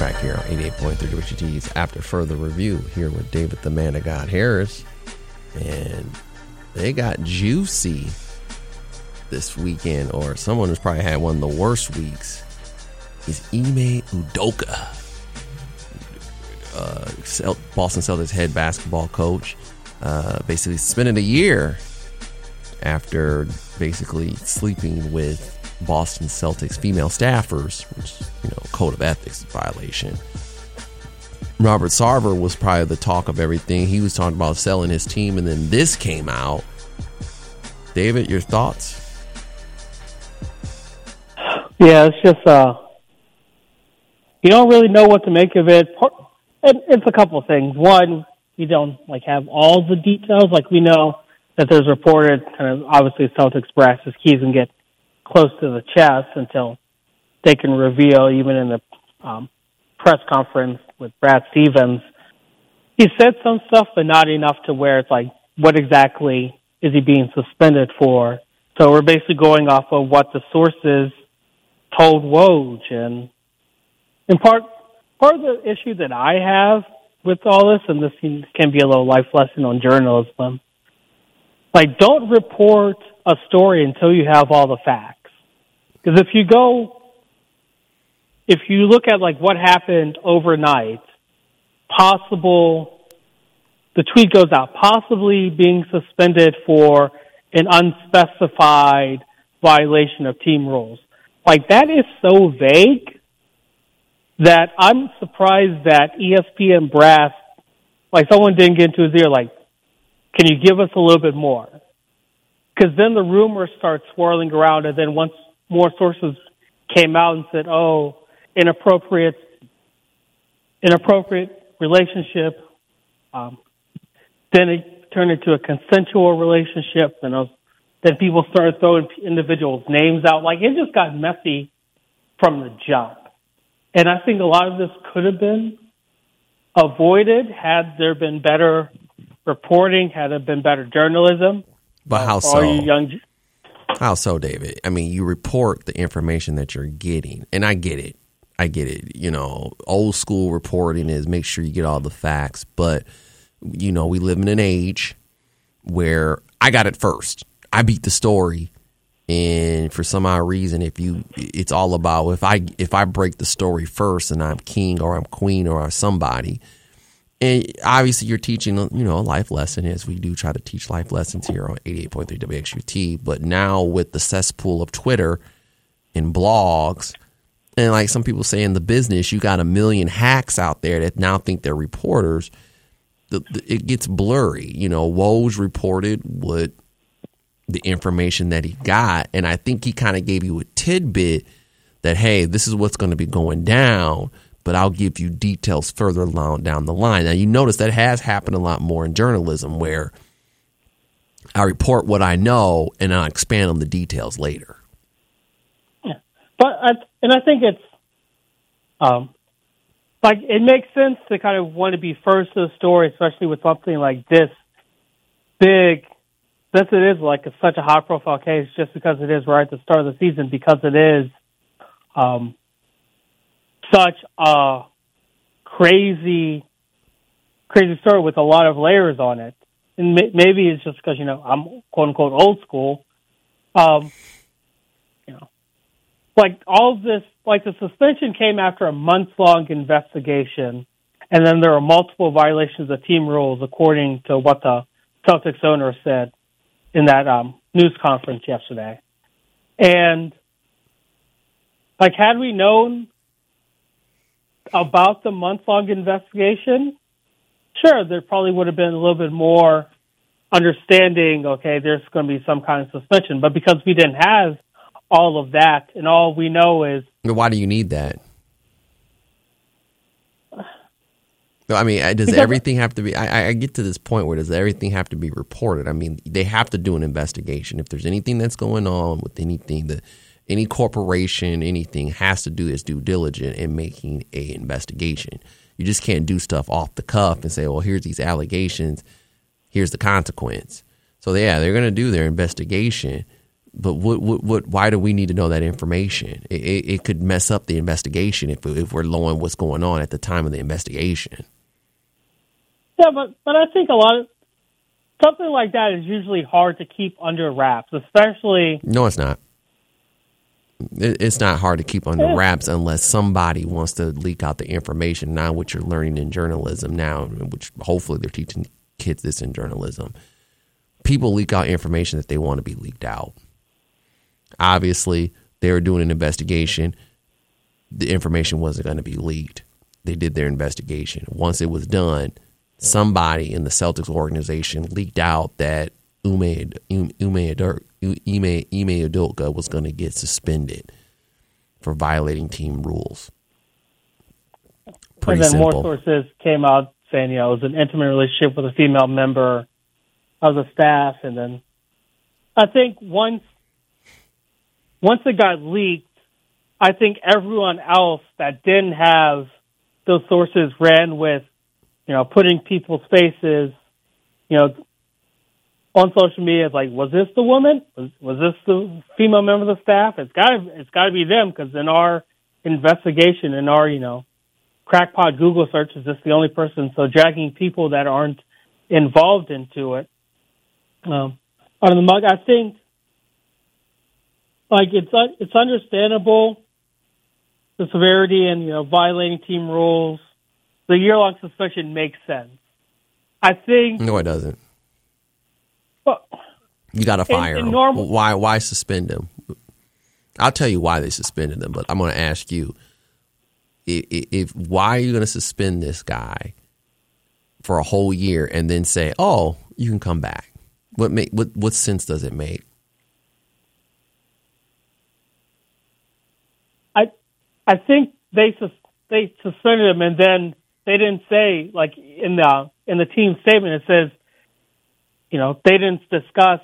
Back here on 88.3 WXUT's after further review here with David the Man of God Harris. And they got juicy this weekend, or someone who's probably had one of the worst weeks, is Ime Udoka, uh, Boston Celtics head basketball coach, uh, basically spending a year after basically sleeping with Boston Celtics female staffers, which you know, code of ethics violation. Robert Sarver was probably the talk of everything. He was talking about selling his team, and then this came out. David, your thoughts? Yeah, it's just uh, you don't really know what to make of it. It- It's a couple of things. One, you don't like have all the details. Like we know that there's reported kind of obviously Celtics brass his keys and get close to the chest until they can reveal, even in the um, press conference with Brad Stevens. He said some stuff, but not enough to where it's like, what exactly is he being suspended for? So we're basically going off of what the sources told Woj, and in part, part of the issue that I have with all this, and this can can be a little life lesson on journalism, like don't report a story until you have all the facts. Because if you go, if you look at like what happened overnight, possible, the tweet goes out, possibly being suspended for an unspecified violation of team rules. Like that is so vague that I'm surprised that ESPN brass, like someone didn't get into his ear, like, can you give us a little bit more? Because then the rumors start swirling around, and then once more sources came out and said, "Oh, inappropriate, inappropriate relationship," um, then it turned into a consensual relationship, and was, then people started throwing individuals' names out. Like it just got messy from the jump, and I think a lot of this could have been avoided had there been better reporting, had there been better journalism. But how for you so? young How so, David? I mean, you report the information that you're getting, and I get it. I get it. You know, old school reporting is make sure you get all the facts, but you know, we live in an age where I got it first. I beat the story, and for some odd reason, if you, it's all about if I if I break the story first, and I'm king or I'm queen or I'm somebody. And obviously, you're teaching, you know, a life lesson as we do try to teach life lessons here on 88.3 WXUT. But now with the cesspool of Twitter and blogs, and like some people say in the business, you got a million hacks out there that now think they're reporters. The, the, it gets blurry. You know, Woj reported what the information that he got, and I think he kind of gave you a tidbit that hey, this is what's going to be going down but I'll give you details further along down the line. Now, you notice that has happened a lot more in journalism where I report what I know and I'll expand on the details later. But I, and I think it's um, like it makes sense to kind of want to be first to the story, especially with something like this big, since it is like a, such a high profile case, just because it is right at the start of the season, because it is um, such a crazy, crazy story with a lot of layers on it. And maybe it's just because you know I'm quote unquote old school. Um, like all this, like the suspension came after a months long investigation, and then there were multiple violations of team rules, according to what the Celtics owner said in that um, news conference yesterday. And like, had we known, about the month long investigation, sure, there probably would have been a little bit more understanding. Okay, there's going to be some kind of suspension, but because we didn't have all of that, and all we know is But why do you need that? I mean, does Because- everything have to be? I, I- get to this point where does everything have to be reported? I mean, they have to do an investigation. If there's anything that's going on with anything that any corporation, anything has to do is due diligence in making a investigation. You just can't do stuff off the cuff and say, "Well, here's these allegations, here's the consequence." So yeah, they're going to do their investigation, but what, what, what, why do we need to know that information? It, it, it could mess up the investigation if, if we're knowing what's going on at the time of the investigation. Yeah, but but I think a lot of something like that is usually hard to keep under wraps, especially No, it's not. It- It's not hard to keep under wraps unless somebody wants to leak out the information. Now, what you're learning in journalism now, which hopefully they're teaching kids this in journalism, people leak out information that they want to be leaked out. Obviously, they were doing an investigation. The information wasn't going to be leaked. They did their investigation. Once it was done, somebody in the Celtics organization leaked out that Ume Ume Ume Ime Ime Udoka was going to get suspended for violating team rules. Pretty and then simple. more sources came out saying, you know, it was an intimate relationship with a female member of the staff, and then I think once once it got leaked, I think everyone else that didn't have those sources ran with, you know, putting people's faces, you know, on social media. It's like, was this the woman? Was, was this the female member of the staff? It's got it's got to be them because in our investigation, in our you know crackpot Google search is just the only person. So dragging people that aren't involved into it. Um, of the mug, I think like it's it's understandable the severity and you know violating team rules. The year long suspension makes sense. I think. no, it doesn't. Well, You got to fire in him. normal- Why? Why suspend him? I'll tell you why they suspended him, but I'm going to ask you if, if why are you going to suspend this guy for a whole year and then say, "Oh, you can come back"? What make what what sense does it make? I I think they sus- they suspended him, and then they didn't say like in the in the team statement it says, you know, they didn't discuss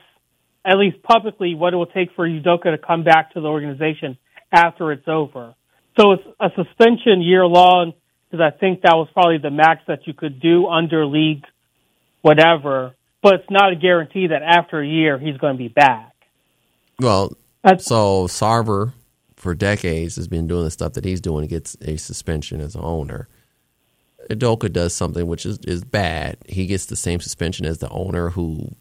at least publicly what it will take for Udoka to come back to the organization after it's over. So it's a suspension year long because I think that was probably the max that you could do under league, whatever. But it's not a guarantee that after a year he's going to be back. Well, That's, so Sarver for decades has been doing the stuff that he's doing. Gets a suspension as an owner. Adoka does something which is, is bad. He gets the same suspension as the owner who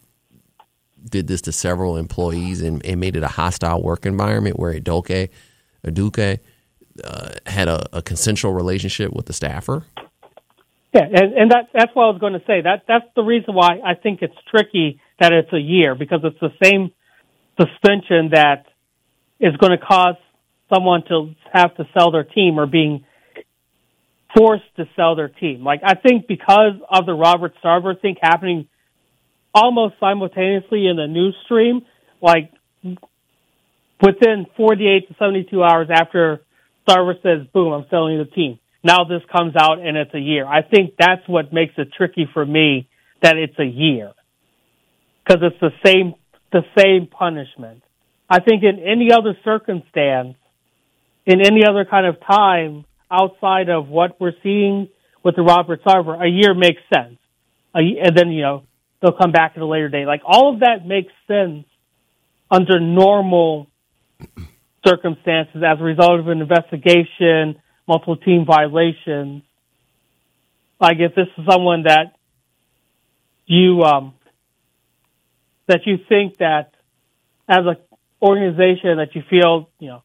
did this to several employees and, and made it a hostile work environment where Adoke, Aduke uh, had a, a consensual relationship with the staffer. Yeah, and, and that that's what I was going to say. That that's the reason why I think it's tricky that it's a year because it's the same suspension that is going to cause someone to have to sell their team or being forced to sell their team. Like I think because of the Robert Sarver thing happening almost simultaneously in the news stream, like within 48 to 72 hours after Sarver says, boom, I'm selling the team. Now this comes out and it's a year. I think that's what makes it tricky for me that it's a year. Cause it's the same, the same punishment. I think in any other circumstance, in any other kind of time outside of what we're seeing with the Robert Sarver, a year makes sense. And then, you know, they'll come back at a later date. Like all of that makes sense under normal circumstances as a result of an investigation, multiple team violations. Like if this is someone that you um, that you think that as a organization that you feel you know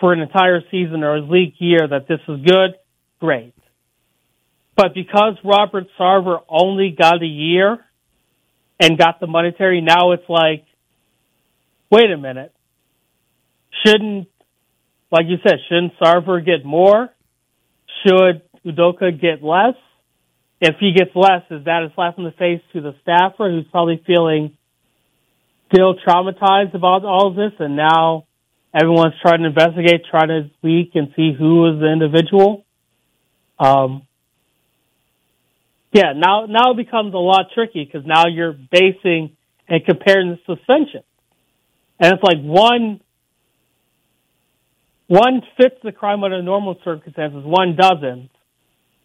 for an entire season or a league year that this is good, great. But because Robert Sarver only got a year and got the monetary, now it's like, wait a minute shouldn't, like you said, shouldn't Sarver get more? should Udoka get less? If he gets less, is that a slap in the face to the staffer who's probably feeling still traumatized about all of this, and now everyone's trying to investigate, trying to leak and see who is the individual? Um, yeah, now now it becomes a lot tricky because now you're basing and comparing the suspension, and it's like one one fits the crime under normal circumstances, one doesn't,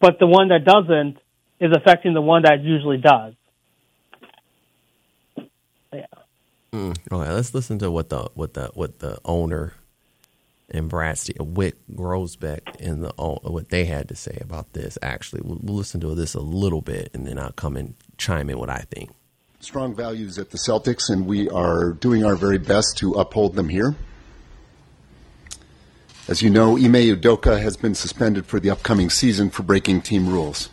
but the one that doesn't is affecting the one that usually does. Yeah. Mm, okay, let's listen to what the what the what the owner and Brad Ste- Wyc Grousbeck and the what they had to say about this. Actually, we'll, we'll listen to this a little bit, and then I'll come and chime in what I think. strong values at the Celtics, and we are doing our very best to uphold them here. As you know, Ime Udoka has been suspended for the upcoming season for breaking team rules.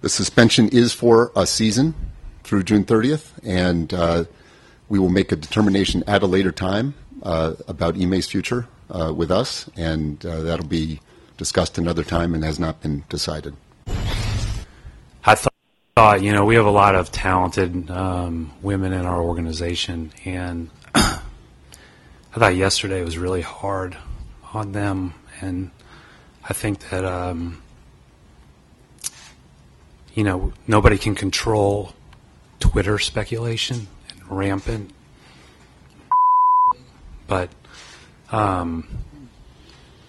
The suspension is for a season through June 30th, and uh, we will make a determination at a later time uh, about Ime's future uh, with us, and uh, that'll be discussed another time and has not been decided. I th- thought, you know, we have a lot of talented um, women in our organization, and I thought yesterday was really hard on them, and I think that, um, you know, nobody can control Twitter speculation rampant, but um,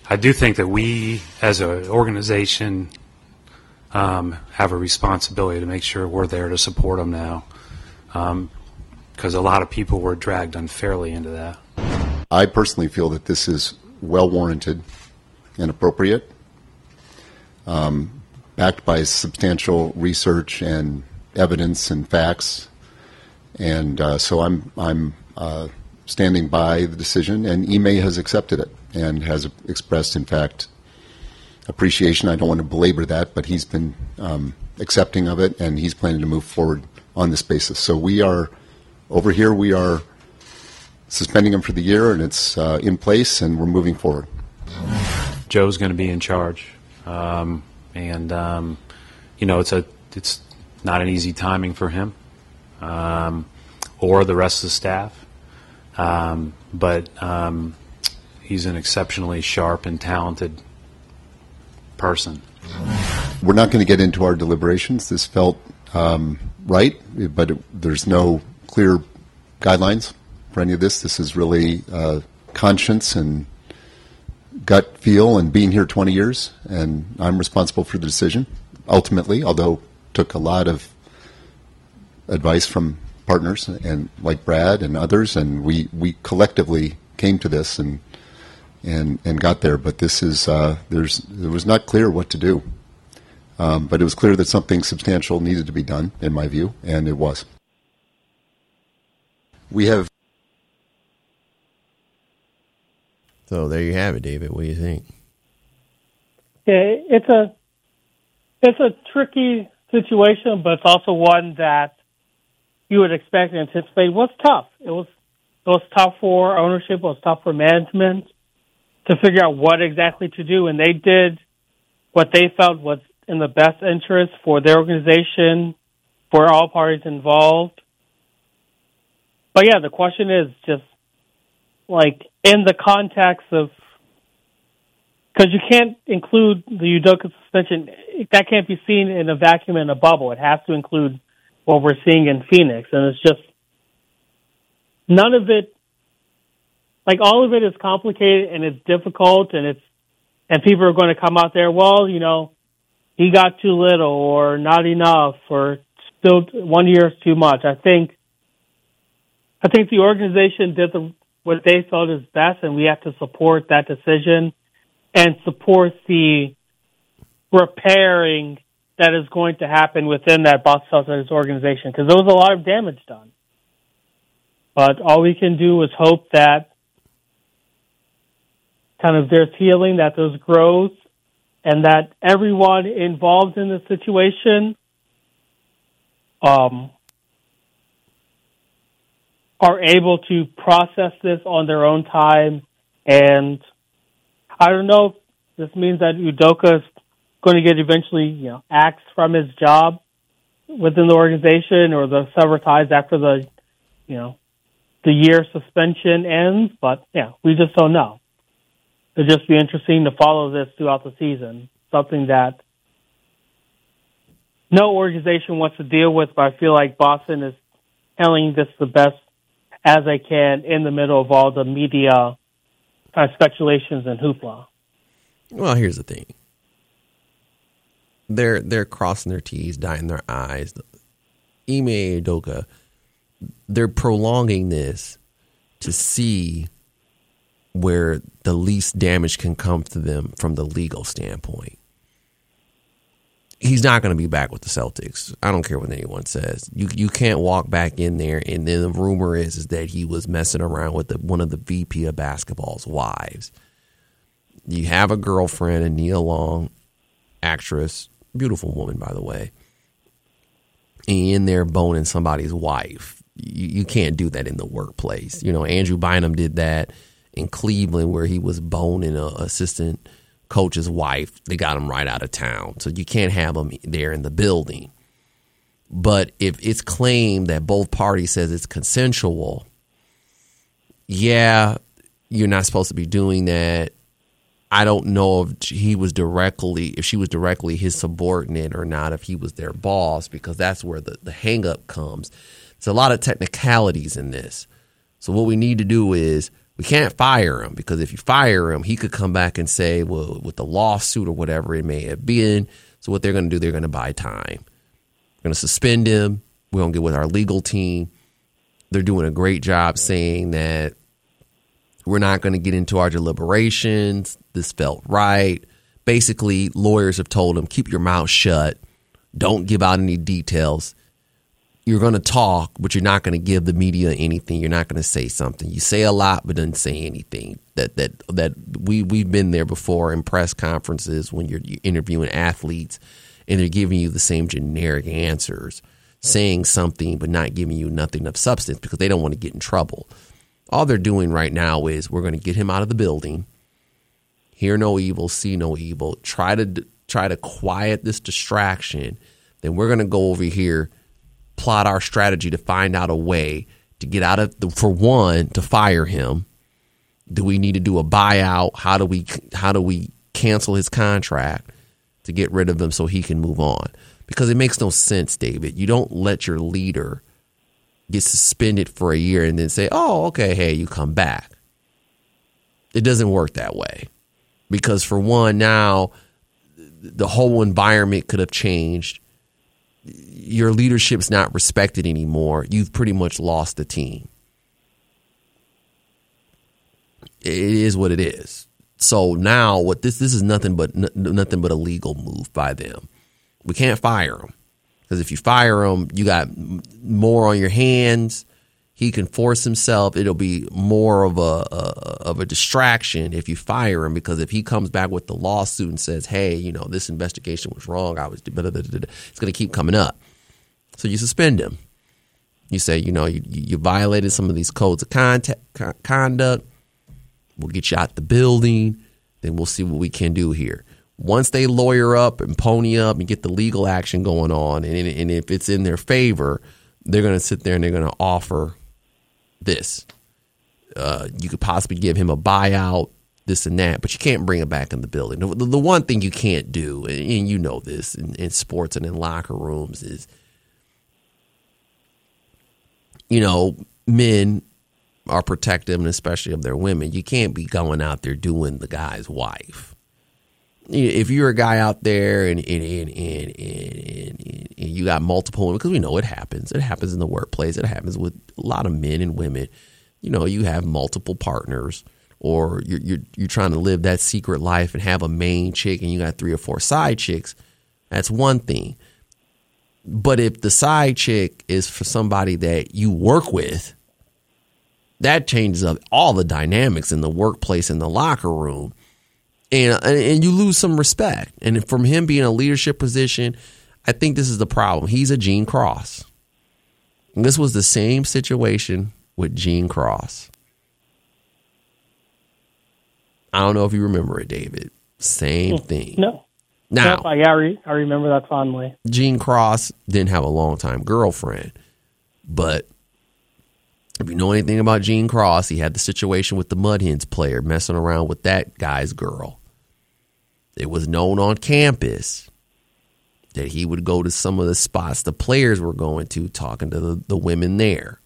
I do think that we, as an organization, um, have a responsibility to make sure we're there to support them now, because a lot of people were dragged unfairly into that. I personally feel that this is well warranted and appropriate, um, backed by substantial research and evidence and facts, and uh, so I'm I'm uh, standing by the decision, and Ime has accepted it and has expressed, in fact, appreciation. I don't want to belabor that, but he's been um, accepting of it, and he's planning to move forward on this basis. So we are over here. We are suspending him for the year, and it's uh, in place, and we're moving forward. Joe's going to be in charge, um, and um, you know it's a it's not an easy timing for him um, or the rest of the staff, um, but um, he's an exceptionally sharp and talented person. We're not going to get into our deliberations. This felt um, right, but it, there's no clear guidelines for any of this. This is really uh, conscience and gut feel and being here 20 years, and I'm responsible for the decision ultimately, although took a lot of advice from partners and like Brad and others, and we, we collectively came to this and and and got there. But this is uh, there's it was not clear what to do, um, but it was clear that something substantial needed to be done, in my view, and it was. We have So there you have it, David. What do you think? Yeah, it's a it's a tricky situation, but it's also one that you would expect and anticipate was tough. It was it was tough for ownership. It was tough for management to figure out what exactly to do, and they did what they felt was in the best interest for their organization, for all parties involved. But yeah, the question is just like in the context of because you can't include the Udoka suspension. That can't be seen in a vacuum in a bubble. It has to include what we're seeing in Phoenix, and it's just none of it. Like all of it is complicated and it's difficult, and it's and people are going to come out there. Well, you know, he got too little, or not enough, or still one year is too much. I think. I think the organization did the what they thought is best, and we have to support that decision and support the repairing that is going to happen within that Boston Celtics organization because there was a lot of damage done. But all we can do is hope that kind of there's healing, that there's growth, and that everyone involved in the situation um, are able to process this on their own time. And I don't know if this means that Udoka's going to get eventually, you know, axed from his job within the organization or the sever ties after the, you know, the year suspension ends. But yeah, we just don't know. It'll just be interesting to follow this throughout the season. Something that no organization wants to deal with, but I feel like Boston is handling this the best as they can in the middle of all the media kind of speculations and hoopla. Well, here's the thing. They're they're crossing their T's, dotting their I's. Ime Udoka, they're prolonging this to see where the least damage can come to them from the legal standpoint. He's not going to be back with the Celtics. I don't care what anyone says. You you can't walk back in there, and then the rumor is is that he was messing around with the, one of the VP of basketball's wives you have a girlfriend, and Nia Long, actress, beautiful woman, by the way, in there boning somebody's wife. You, you can't do that in the workplace. You know, Andrew Bynum did that in Cleveland where he was boning an assistant coach's wife. They got him right out of town. So you can't have him there in the building. But if it's claimed that both parties says it's consensual, yeah, you're not supposed to be doing that. I don't know if he was directly, if she was directly his subordinate or not, if he was their boss, because that's where the, the hang up comes. There's a lot of technicalities in this. So what we need to do is we can't fire him because if you fire him, he could come back and say, well, with the lawsuit or whatever it may have been. So what they're going to do, they're going to buy time. We're going to suspend him. We're going to get with our legal team. They're doing a great job saying that we're not going to get into our deliberations. This felt right. Basically, lawyers have told him, keep your mouth shut. Don't give out any details. You're going to talk, but you're not going to give the media anything. You're not going to say something. You say a lot, but don't say anything. That that that we we've been there before in press conferences when you're interviewing athletes, and they're giving you the same generic answers, saying something but not giving you nothing of substance because they don't want to get in trouble. All they're doing right now is we're going to get him out of the building. Hear no evil, see no evil. Try to try to quiet this distraction. Then we're going to go over here, plot our strategy to find out a way to get out of the, for one to fire him. Do we need to do a buyout? How do we how do we cancel his contract to get rid of him so he can move on? Because it makes no sense, David. You don't let your leader get suspended for a year and then say, oh, okay, hey, you come back. It doesn't work that way. Because for one, now the whole environment could have changed. Your leadership's not respected anymore. You've pretty much lost the team. It is what it is. So now, what this this is nothing but nothing but a legal move by them. We can't fire them because if you fire him, you got more on your hands. He can force himself. It'll be more of a, a, of a distraction if you fire him because if he comes back with the lawsuit and says, "Hey, you know this investigation was wrong," I was, it's going to keep coming up. So you suspend him. You say, you know, you, you violated some of these codes of conduct. We'll get you out the building. Then we'll see what we can do here once they lawyer up and pony up and get the legal action going on, and, and if it's in their favor, they're going to sit there and they're going to offer this. Uh, you could possibly give him a buyout, this and that, but you can't bring him back in the building. The, the one thing you can't do, and you know this in, in sports and in locker rooms, is you know men are protective, and especially of their women. You can't be going out there doing the guy's wife if you're a guy out there and and, and, and, and, and you got multiple because we know it happens. It happens in the workplace. It happens with a lot of men and women. You know, you have multiple partners, or you're you're, you're trying to live that secret life and have a main chick, and you got three or four side chicks. That's one thing. But if the side chick is for somebody that you work with, that changes up all the dynamics in the workplace in the locker room and and you lose some respect. And from him being a leadership position, I think this is the problem. He's a Gene Cross. And this was the same situation with Gene Cross. I don't know if you remember it, David. Same thing. No. Now, I, re- I remember that fondly. Gene Cross didn't have a long time girlfriend, but if you know anything about Gene Cross, he had the situation with the Mud Hens player messing around with that guy's girl. It was known on campus that he would go to some of the spots the players were going to, talking to the, the women there.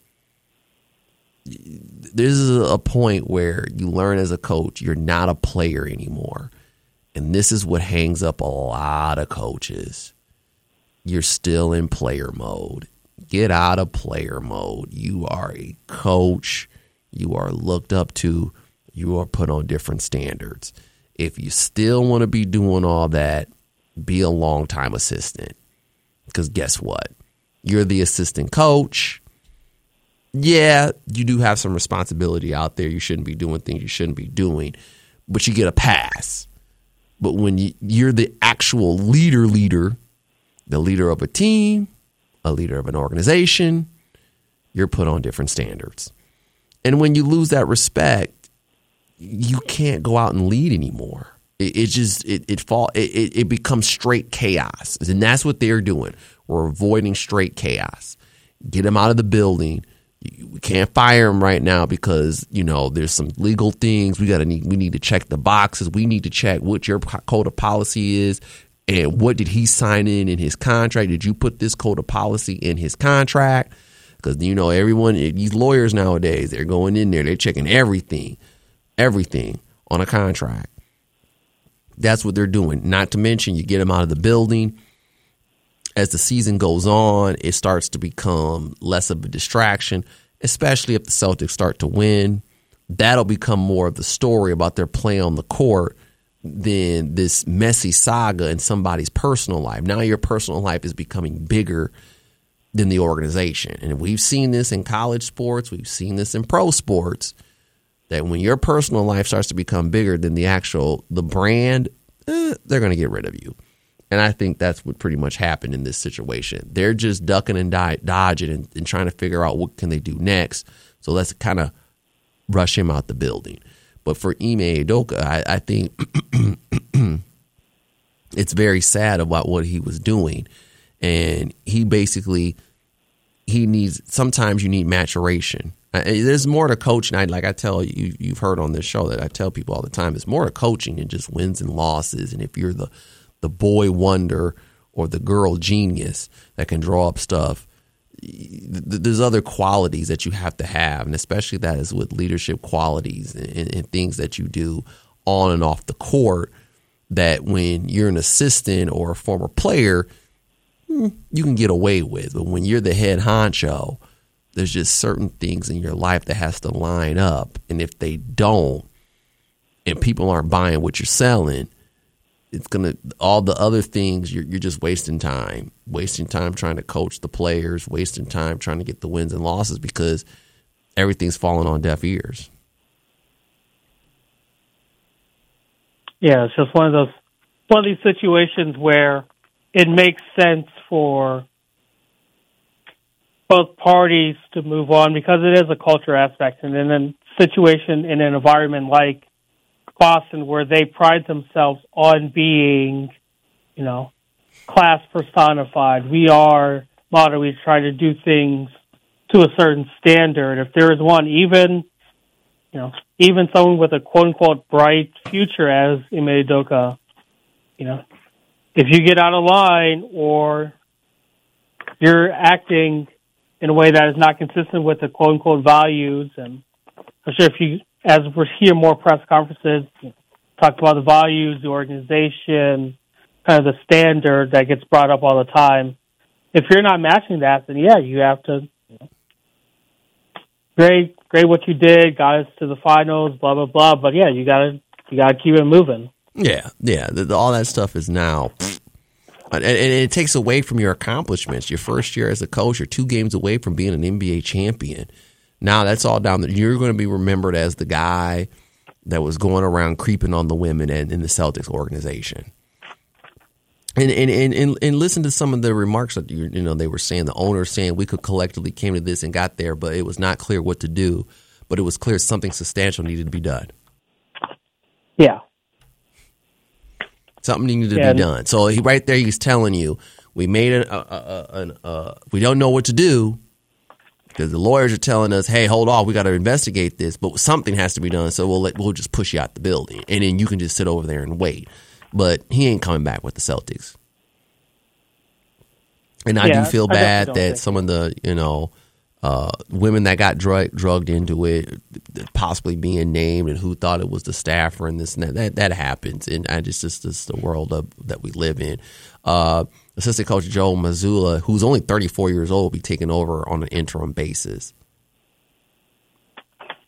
This is a point where you learn as a coach you're not a player anymore. And this is what hangs up a lot of coaches. You're still in player mode. Get out of player mode. You are a coach. You are looked up to. You are put on different standards. If you still want to be doing all that, be a long time assistant. Because guess what? You're the assistant coach. Yeah, you do have some responsibility out there. You shouldn't be doing things you shouldn't be doing, but you get a pass. But when you, you're the actual leader, leader, the leader of a team, a leader of an organization, you're put on different standards. And when you lose that respect, you can't go out and lead anymore. It, it just it it fall it, it becomes straight chaos, and that's what they're doing. We're avoiding straight chaos. Get them out of the building. We can't fire them right now because you know there's some legal things we got to need. We need to check the boxes. We need to check what your code of policy is and what did he sign in in his contract. Did you put this code of policy in his contract? Because you know everyone, eh, these lawyers nowadays, they're going in there, they're checking everything, everything on a contract. That's what they're doing. Not to mention, you get them out of the building. As the season goes on, it starts to become less of a distraction, especially if the Celtics start to win. That'll become more of the story about their play on the court than this messy saga in somebody's personal life. Now your personal life is becoming bigger than the organization. And we've seen this in college sports, we've seen this in pro sports that when your personal life starts to become bigger than the actual the brand, eh, they're going to get rid of you. And I think that's what pretty much happened in this situation. They're just ducking and dodging and, and trying to figure out what can they do next. So let's kind of rush him out the building. But for Ime Udoka, I, I think it's very sad about what he was doing, and he basically he needs. Sometimes you need maturation. There's more to coaching. I like I tell you, you've heard on this show that I tell people all the time. It's more to coaching than just wins and losses. And if you're the the boy wonder or the girl genius that can draw up stuff, there's other qualities that you have to have, and especially that is with leadership qualities and, and, things that you do on and off the court. That when you're an assistant or a former player, hmm, you can get away with, but when you're the head honcho, there's just certain things in your life that has to line up, and if they don't, and people aren't buying what you're selling, it's gonna all the other things you're you're just wasting time, wasting time trying to coach the players, wasting time trying to get the wins and losses because everything's falling on deaf ears. Yeah, it's just one of those one of these situations where it makes sense for both parties to move on because it is a culture aspect and in a situation in an environment like Boston where they pride themselves on being, you know, class personified. We are modern. We try to do things to a certain standard. If there is one, even, you know, even someone with a quote unquote bright future as Ime Udoka, you know, if you get out of line or you're acting in a way that is not consistent with the quote unquote values and I'm sure if you as we hear more press conferences, talk about the values, the organization, kind of the standard that gets brought up all the time. If you're not matching that, then yeah, you have to. Great, great what you did, got us to the finals, blah blah blah. But yeah, you gotta you gotta keep it moving. Yeah, yeah. The, the, all that stuff is now. And, and it takes away from your accomplishments. Your first year as a coach, you're two games away from being an NBA champion now that's all down there. You're going to be remembered as the guy that was going around creeping on the women in, in the Celtics organization. And, and and, and and listen to some of the remarks that you, you know they were saying. The owners saying we could collectively came to this and got there, but it was not clear what to do. But it was clear something substantial needed to be done. Yeah. Something needed to Yeah. be done. So he right there, he's telling you, we made an, uh, uh, an uh, we don't know what to do because the lawyers are telling us, hey, hold off, we got to investigate this, but something has to be done. So we'll let, we'll just push you out the building, and then you can just sit over there and wait. But he ain't coming back with the Celtics. And I Yeah, do feel I bad that think- some of the you know uh, women that got drug, drugged into it, possibly being named, and who thought it was the staffer and this and that. That, that happens, and I just just this is the world of, that we live in. Uh, assistant coach Joe Mazzulla, who's only 34 years old, will be taking over on an interim basis.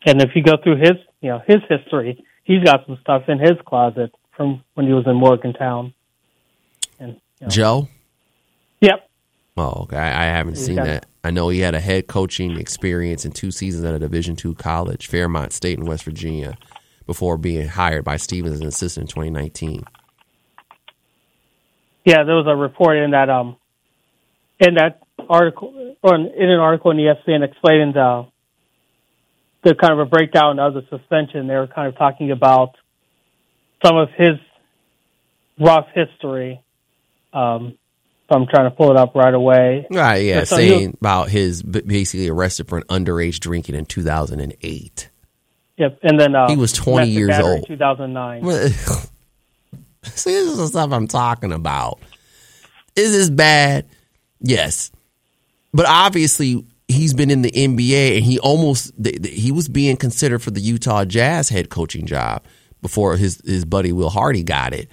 And if you go through his, you know, his history, he's got some stuff in his closet from when he was in Morgantown. And you know, Joe. yep, Oh, okay. I, I haven't He's seen that. I know he had a head coaching experience in two seasons at a Division two college, Fairmont State in West Virginia, before being hired by Stevens as an assistant in 2019. Yeah, there was a report in that um in that article or in, an article in ESPN explaining the the kind of a breakdown of the suspension. They were kind of talking about some of his rough history. Um, so I'm trying to pull it up right away. Right, yeah, so saying he'll- about his basically arrested for an underage drinking in 2008. Yep, and then uh, He was 20 years old. 2009. See, this is the stuff I'm talking about. Is this bad? Yes, but obviously he's been in the NBA and he almost he was being considered for the Utah Jazz head coaching job before his his buddy Will Hardy got it.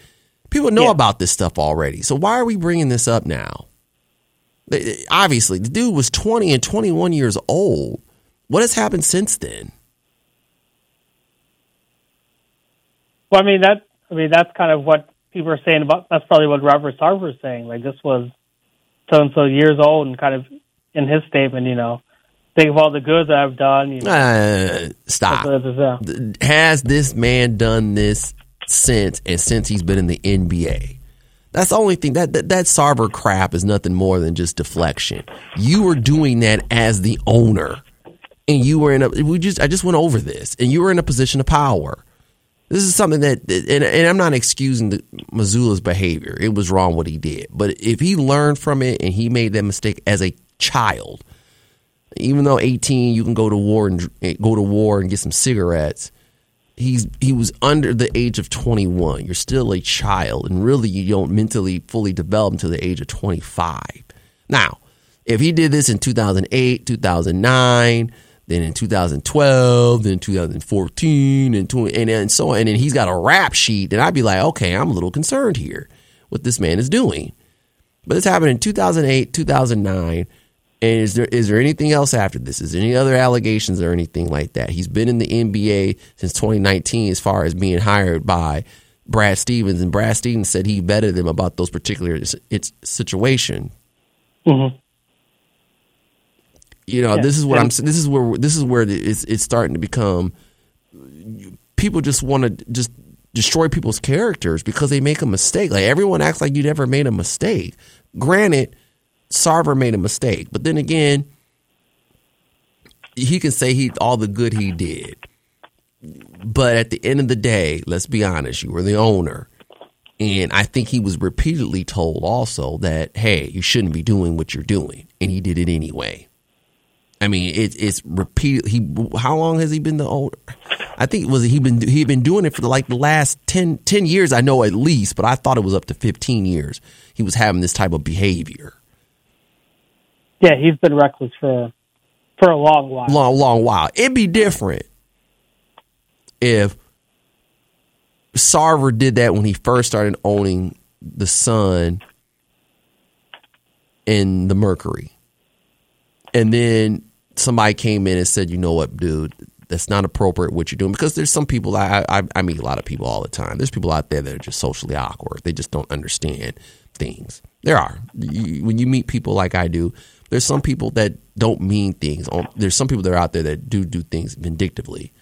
People know Yeah. about this stuff already, so why are we bringing this up now? Obviously, the dude was 20 and 21 years old. What has happened since then? Well, I mean that. I mean that's kind of what people are saying about. That's probably what Robert Sarver is saying. Like this was so and so years old, and kind of in his statement, you know, think of all the good that I've done. You know, Uh, stop. has this man done this since and since he's been in the NBA? That's the only thing that that, that Sarver crap is nothing more than just deflection. You were doing that as the owner, and you were in a. We just I just went over this, and you were in a position of power. This is something that, and, and I'm not excusing the, Mazzulla's behavior. It was wrong what he did, but if he learned from it and he made that mistake as a child, even though 18 you can go to war and eh, go to war and get some cigarettes he's he was under the age of 21 you're still a child and really you don't mentally fully develop until the age of 25 now if he did this in 2008 2009 then in 2012 then 2014 and 20, and, and so on and then he's got a rap sheet then i'd be like okay i'm a little concerned here what this man is doing but this happened in 2008 2009 and is there is there anything else after this? Is there any other allegations or anything like that? He's been in the NBA since 2019 as far as being hired by Brad Stevens, and Brad Stevens said he vetted him about those particular its situation. Mhm. You know, Yeah, this is what I'm. This is where this is where it's it's starting to become. People just want to just destroy people's characters because they make a mistake. Like everyone acts like you never made a mistake. Granted, Sarver made a mistake, but then again, he can say he all the good he did. But at the end of the day, let's be honest, you were the owner. And I think he was repeatedly told also that, hey, you shouldn't be doing what you're doing. And he did it anyway. I mean, it's it's repeated. He how long has he been the owner? I think was he been he been doing it for like the last 10, 10 years. I know at least, but I thought it was up to fifteen years. He was having this type of behavior, Yeah, he's been reckless for for a long while. long long while. It'd be different if Sarver did that when he first started owning the Sun and the Mercury, and then somebody came in and said, "You know what, dude." That's not appropriate what you're doing because there's some people I, I I meet a lot of people all the time. There's people out there that are just socially awkward. They just don't understand things. There are you, when you meet people like I do. There's some people that don't mean things. There's some people that are out there that do do things vindictively.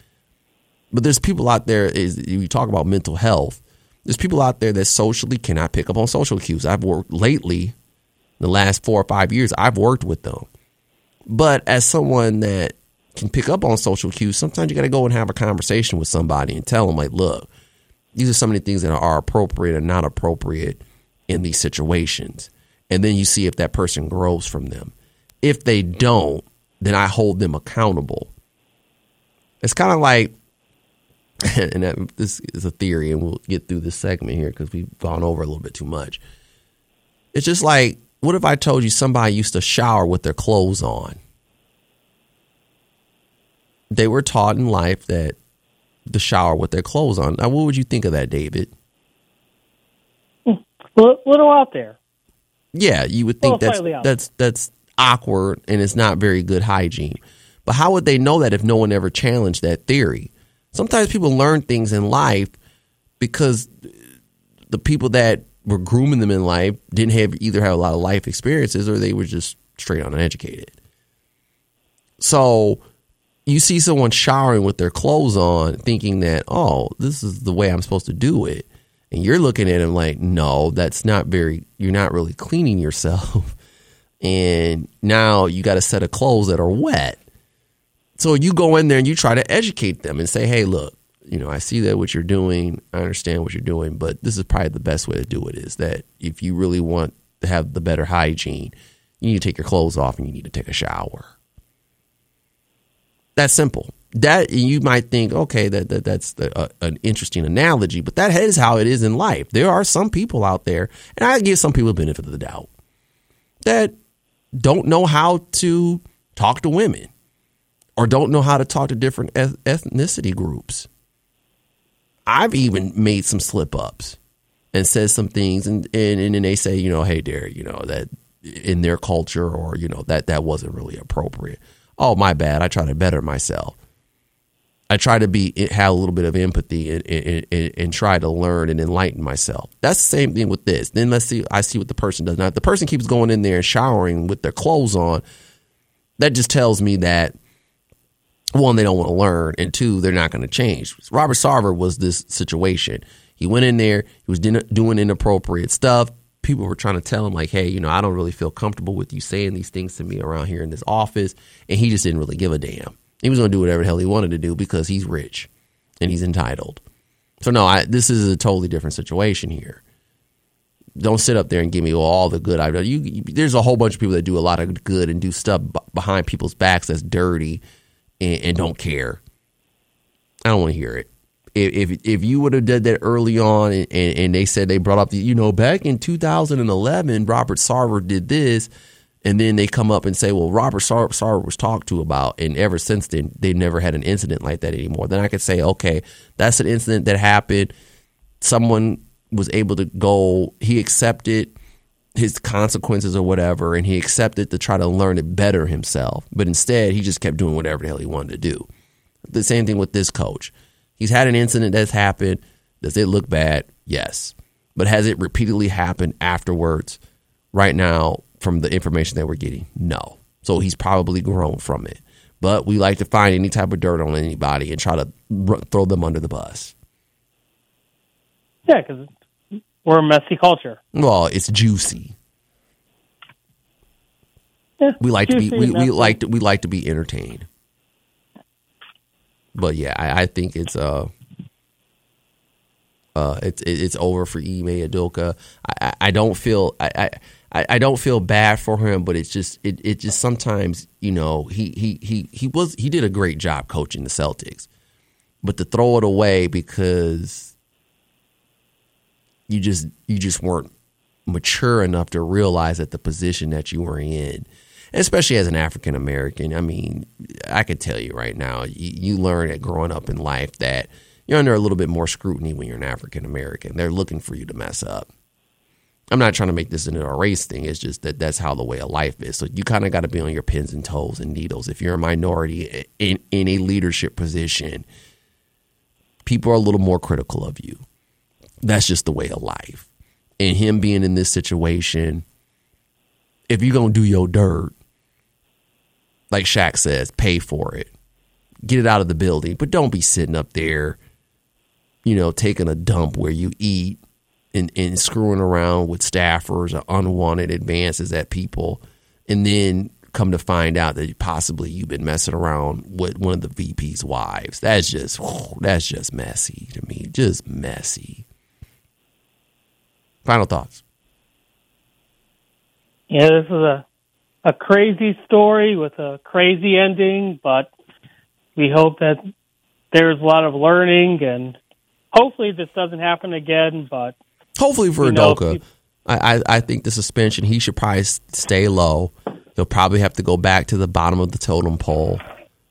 But there's people out there is you talk about mental health. There's people out there that socially cannot pick up on social cues. I've worked lately, the last four or five years, I've worked with them. But as someone that can pick up on social cues, sometimes you got to go and have a conversation with somebody and tell them, like, look, These are some of the things that are appropriate and not appropriate in these situations. And then you see if that person grows from them. If they don't, then I hold them accountable. It's kind of like, and that, this is a theory, and we'll get through this segment here because we've gone over a little bit too much. It's just like, what if I told you somebody used to shower with their clothes on? They were taught in life that the shower with their clothes on. Now, what would you think of that, David? Hmm. Little, little out there. Yeah, you would think that's that's that's awkward and it's not very good hygiene. But how would they know that if no one ever challenged that theory? Sometimes people learn things in life because the people that were grooming them in life didn't have either have a lot of life experiences or they were just straight on uneducated. So you see someone showering with their clothes on, thinking that, oh, this is the way I'm supposed to do it. And you're looking at him like, no, that's not very, you're not really cleaning yourself. And now you got a set of clothes that are wet. So you go in there and you try to educate them and say, hey, look, you know, I see that what you're doing. I understand what you're doing, but this is probably the best way to do it is that if you really want to have the better hygiene, you need to take your clothes off and you need to take a shower. That's simple. That you might think, okay, that, that that's the, uh, an interesting analogy, but that is how it is in life. There are some people out there, and I give some people the benefit of the doubt, that don't know how to talk to women or don't know how to talk to different eth- ethnicity groups. I've even made some slip ups and said some things, and, and and then they say, you know, hey, Derek, you know that in their culture, or you know that that wasn't really appropriate. Oh, my bad. I try to better myself. I try to be have a little bit of empathy and, and, and, and try to learn and enlighten myself. That's the same thing with this. Then let's see. I see what the person does. Now, if the person keeps going in there and showering with their clothes on, that just tells me that one, they don't want to learn, and two, they're not going to change. Robert Sarver was this situation. He went in there, he was doing inappropriate stuff. People were trying to tell him, like, hey, you know, I don't really feel comfortable with you saying these things to me around here in this office. And he just didn't really give a damn. He was going to do whatever the hell he wanted to do because he's rich and he's entitled. So, no, I, this is a totally different situation here. Don't sit up there and give me all the good ideas. You, you, there's a whole bunch of people that do a lot of good and do stuff behind people's backs that's dirty and, and don't care. I don't want to hear it. If if, if you would have done that early on, and, and, they said they brought up the, you know, back in 2011, Robert Sarver did this, and then they come up and say, well, Robert Sarver, Sarver was talked to about, and ever since then, they've never had an incident like that anymore. Then I could say, okay, that's an incident that happened. Someone was able to go, he accepted his consequences or whatever, and he accepted to try to learn it better himself. But instead, he just kept doing whatever the hell he wanted to do. The same thing with this coach. He's had an incident that's happened. Does it look bad? Yes. But has it repeatedly happened afterwards? Right now, from the information that we're getting, no. So he's probably grown from it. But we like to find any type of dirt on anybody and try to throw them under the bus. Yeah, because we're a messy culture. Well, it's juicy. Yeah, We like to be we, we like to, we like to be entertained. But yeah, I, I think it's uh uh it's it's over for Ime Udoka. I, I, don't feel I, I I I don't feel bad for him, but it's just it, it just sometimes you know he he he he was he did a great job coaching the Celtics, but to throw it away because you just you just weren't mature enough to realize that the position that you were in, especially as an African American. I mean, I can tell you right now, you, you learn it growing up in life that you're under a little bit more scrutiny when you're an African American. They're looking for you to mess up. I'm not trying to make this into a race thing. It's just that that's how the way of life is. So you kind of got to be on your pins and toes and needles. If you're a minority in, in a leadership position, people are a little more critical of you. That's just the way of life. And him being in this situation, if you're going to do your dirt, like Shaq says, pay for it. Get it out of the building. But don't be sitting up there, you know, taking a dump where you eat and, and screwing around with staffers or unwanted advances at people and then come to find out that possibly you've been messing around with one of the VP's wives. That's just that's just messy to me. Just messy. Final thoughts. Yeah, this is a a crazy story with a crazy ending, but we hope that there's a lot of learning and hopefully this doesn't happen again. But Hopefully for know, I, I I think the suspension he should probably stay low. He'll probably have to go back to the bottom of the totem pole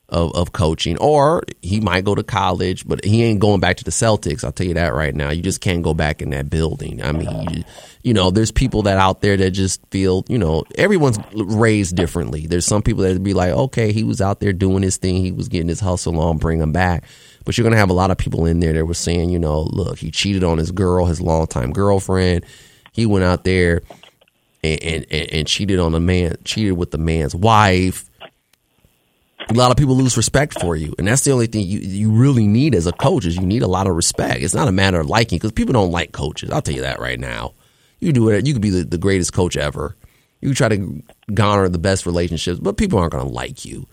of, of coaching, or he might go to college, but he ain't going back to the Celtics. I'll tell you that right now. You just can't go back in that building. I mean, you, you know, there's people that out there that just feel, you know, everyone's raised differently. There's some people that be like, okay, he was out there doing his thing, he was getting his hustle on, bring him back. But you're gonna have a lot of people in there that were saying, you know, look, he cheated on his girl, his longtime girlfriend. He went out there and, and, and, and cheated on the man, cheated with the man's wife. A lot of people lose respect for you, and that's the only thing you you really need as a coach is you need a lot of respect. It's not a matter of liking because people don't like coaches. I'll tell you that right now. You do it. You could be the, the greatest coach ever. You try to garner the best relationships, but people aren't going to like you.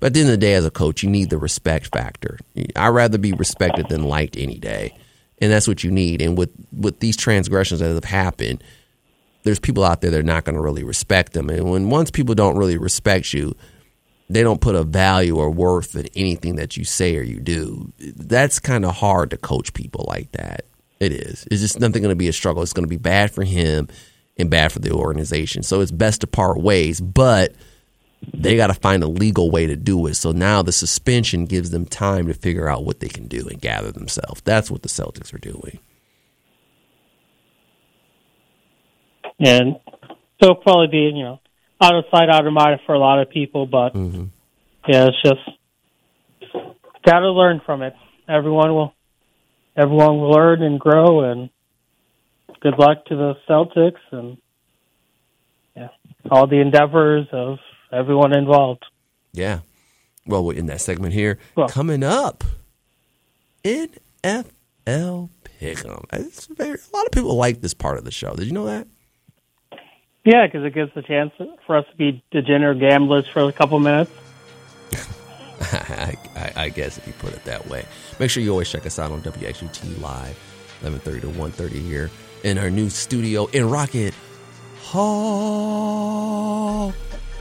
But at the end of the day, as a coach, you need the respect factor. I'd rather be respected than liked any day, and that's what you need. And with with these transgressions that have happened, there's people out there that are not going to really respect them. And when once people don't really respect you, they don't put a value or worth in anything that you say or you do. That's kind of hard to coach people like that. It is. It's just nothing going to be a struggle. It's going to be bad for him and bad for the organization. So it's best to part ways, but they got to find a legal way to do it. So now the suspension gives them time to figure out what they can do and gather themselves. That's what the Celtics are doing. and so it'll probably be you know out of sight, out of mind for a lot of people. But mm-hmm. yeah, it's just got to learn from it. Everyone will, everyone will learn and grow. And good luck to the Celtics and yeah, all the endeavors of everyone involved. Yeah. Well, we're in that segment here. Well- Coming up, NFL Pick'em. It's very, a lot of people like this part of the show. Did you know that? Yeah, because it gives a chance for us to be degenerate gamblers for a couple minutes. I, I, guess if you put it that way. Make sure you always check us out on WXUT Live, 11:30 to 1:30 here in our new studio in Rocket Hall.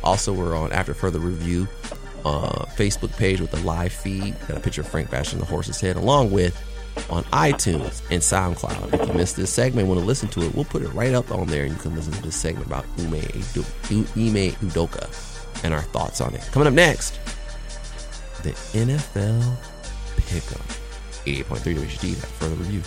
Also, we're on After Further Review uh, Facebook page with the live feed. Got a picture of Frank bashing the horse's head, along with on iTunes and SoundCloud. If you missed this segment, want to listen to it, we'll put it right up on there, and you can listen to this segment about Ume Ime Udoka and our thoughts on it. Coming up next the NFL Pick'em. 88.3 WHD, that further review.